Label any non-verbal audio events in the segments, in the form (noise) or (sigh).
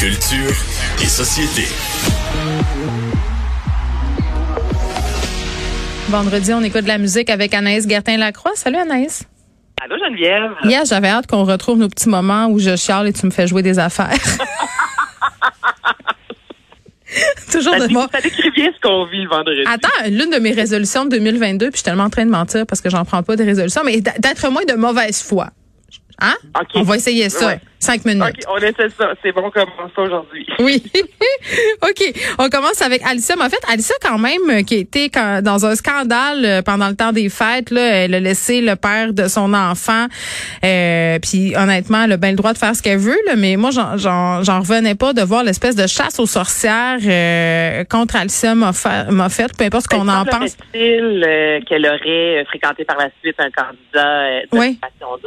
Culture et société. Vendredi, on écoute de la musique avec Anaïs Gertin-Lacroix. Salut Anaïs. Allô Geneviève. Hier, j'avais hâte qu'on retrouve nos petits moments où je chiale et tu me fais jouer des affaires. (laughs) Toujours Ça, de moi. ça décrit bien ce qu'on vit le vendredi. Attends, l'une de mes résolutions de 2022, puis je suis tellement en train de mentir parce que j'en prends pas des résolutions, mais d'être moins de mauvaise foi. Hein? On va essayer ça. Ouais. Cinq minutes. OK, on essaie ça. C'est bon comme ça aujourd'hui. (laughs) Oui. (laughs) OK. On commence avec Alicia Moffett. Alicia, quand même, euh, qui était quand- dans un scandale euh, pendant le temps des fêtes, là, elle a laissé le père de son enfant. Euh, puis honnêtement, elle a bien le droit de faire ce qu'elle veut, là, mais moi, j'en- revenais pas de voir l'espèce de chasse aux sorcières euh, contre Alicia Moffett, peu importe ce qu'on en pense. euh, qu'elle aurait euh, fréquenté par la suite un candidat de Oui.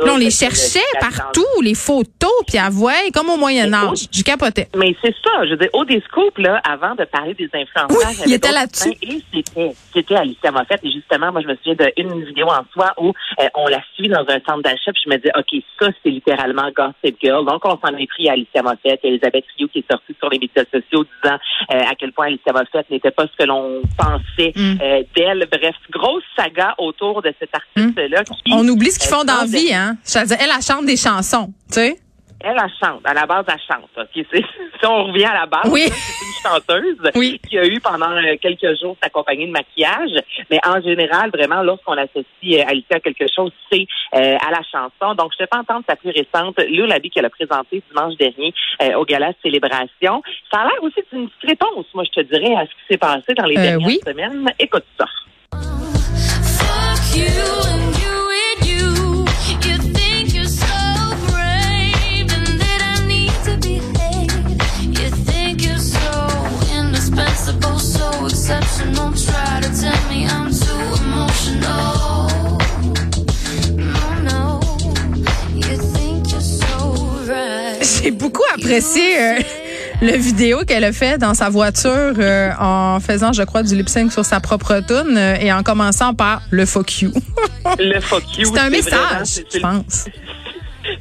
Là, on les cherchait partout, les photos, puis voir, comme au Moyen Âge. Je capotais. Mais c'est ça, je veux dire, au Descope, là, avant de parler des influenceurs, Oui, il était là-dessus. Et c'était, c'était Alicia Moffett. Et justement, moi, je me souviens d'une vidéo en soi où euh, on la suit dans un centre d'achat, puis je me dis, OK, ça, c'est littéralement Gossip Girl. Donc, on s'en est pris à Alicia Moffett. Il y a Elisabeth Rio qui est sortie sur les médias sociaux disant euh, à quel point Alicia Moffett n'était pas ce que l'on pensait Mm. euh, d'elle. Bref, grosse saga autour de cet artiste-là. qui, On oublie ce qu'ils euh, font dans la vie, hein. Je veux dire, elle, elle chante des chansons, tu sais. Elle, elle chante. À la base, elle chante. (laughs) Si on revient à la base, Oui. c'est une chanteuse Oui. qui a eu pendant euh, quelques jours sa compagnie de maquillage. Mais en général, vraiment, lorsqu'on associe euh, Alicia à quelque chose, c'est euh, à la chanson. Donc, je ne vais pas entendre sa plus récente, Lullaby, qu'elle a présentée dimanche dernier euh, au Gala de Célébration. Ça a l'air aussi d'une petite réponse, moi, je te dirais, à ce qui s'est passé dans les Euh, dernières oui. semaines. Écoute ça. Fuck you J'ai beaucoup apprécié euh, le vidéo qu'elle a fait dans sa voiture euh, en faisant, je crois, du lip sync sur sa propre tune euh, et en commençant par le fuck you. Le fuck you. C'est un message, je pense.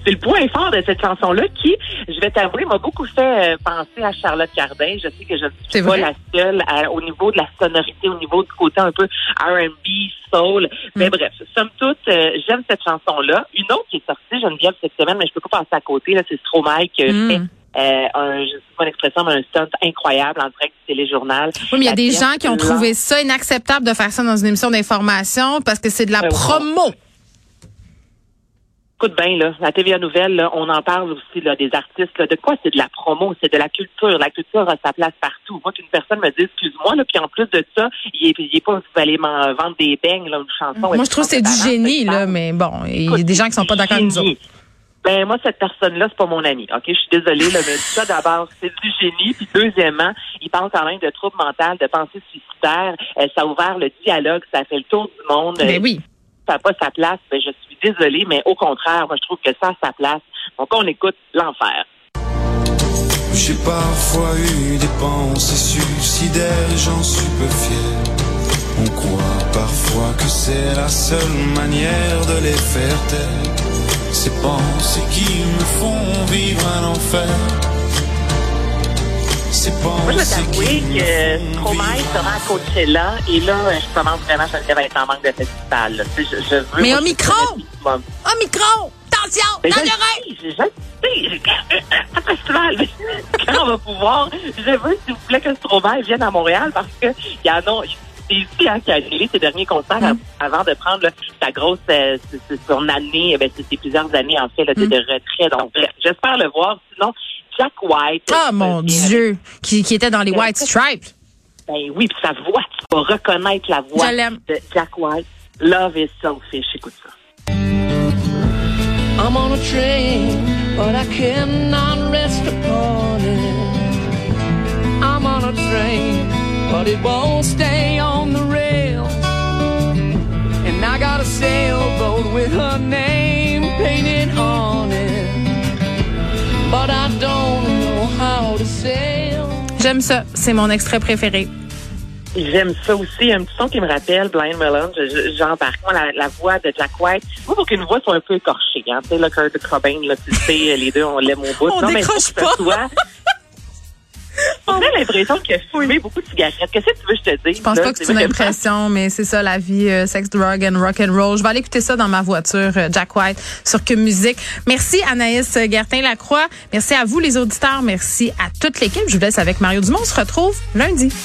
C'est le point fort de cette chanson-là qui, je vais t'avouer, m'a beaucoup fait euh, penser à Charlotte Cardin. Je sais que je ne suis pas la seule à- au niveau de la sonorité, au niveau du côté un peu R&B, soul. Mais Mm. bref, somme toute, euh, j'aime cette chanson-là. Une autre qui est sortie, Geneviève, cette semaine, mais je peux pas passer à côté, là, c'est Stromae qui a Mm. fait euh, un, je sais pas l'expression, mais un stunt incroyable en direct du téléjournal. Oui, mais il y a des gens qui ont trouvé ça inacceptable de faire ça dans une émission d'information parce que c'est de la Euh, promo. Écoute bien, là, la TVA Nouvelle, là, on en parle aussi là, des artistes. Là, de quoi c'est de la promo? C'est de la culture. La culture a sa place partout. Moi, qu'une personne me dise, excuse-moi, là, puis en plus de ça, il est, il est pas, vous allez m'en vendre des beignes, là, une chanson. Moi, je trouve que c'est du génie, là, mais bon, il y a des gens qui sont pas d'accord avec nous autres. Ben moi cette personne-là c'est pas mon ami. Ok, je suis désolée là, mais ça d'abord c'est du génie. Puis deuxièmement, il parle quand même de troubles mentaux, de pensées suicidaires. Euh, ça a ouvert le dialogue, ça a fait le tour du monde. Ben Euh, oui. ça n'a pas sa place. Ben je désolée, mais au contraire, moi je trouve que ça a sa place. Donc on écoute l'enfer. J'ai parfois eu des pensées suicidaires, j'en suis peu fier. On croit parfois que c'est la seule manière de les faire taire. Ces pensées qui me font vivre un enfer. Moi je t'avouer me que Stromae sera à Coachella et là je commence vraiment à être en manque de festival. là. Je, je veux, Mais au je micro! Oh, micro! Attention! Mais Dans je l'oreille! je sais. Festival. (laughs) Quand on va pouvoir, je veux, s'il vous plaît, que Stromae vienne à Montréal parce que il y en a. C'est ici hein, qui a annulé ses derniers concerts Mm. avant de prendre là, sa grosse euh, son année, eh ben, c'est plusieurs années en fait là, de- Mm. de retrait. Donc j'espère le voir. Sinon, Jack White. Ah, euh, mon Dieu! Qui, qui était dans les White Stripes. Ben oui, puis sa voix, tu vas reconnaître la voix de Jack White. Love is selfish. Écoute ça. I'm on a train, but I cannot rest upon it. I'm on a train, but it won't stay J'aime ça. C'est mon extrait préféré. J'aime ça aussi. Un petit son qui me rappelle Blind Melon. Je- je- J'embarque. Moi, la, la voix de Jack White. Moi, pour qu'une voix soit un peu écorchée, hein. Tu sais, le Kurt Cobain, là, tu sais, les deux, on l'aime au bout. (laughs) On non, mais décroche faut que ce pas. soit- On a l'impression a fumé beaucoup de cigarettes. Qu'est-ce que tu veux que je te dise? Je pense pas que c'est une impression, mais c'est ça la vie, euh, sex, drug and rock and roll. Je vais aller écouter ça dans ma voiture, euh, Jack White, sur Que Musique. Merci Anaïs Gertin-Lacroix. Merci à vous les auditeurs. Merci à toute l'équipe. Je vous laisse avec Mario Dumont. On se retrouve lundi.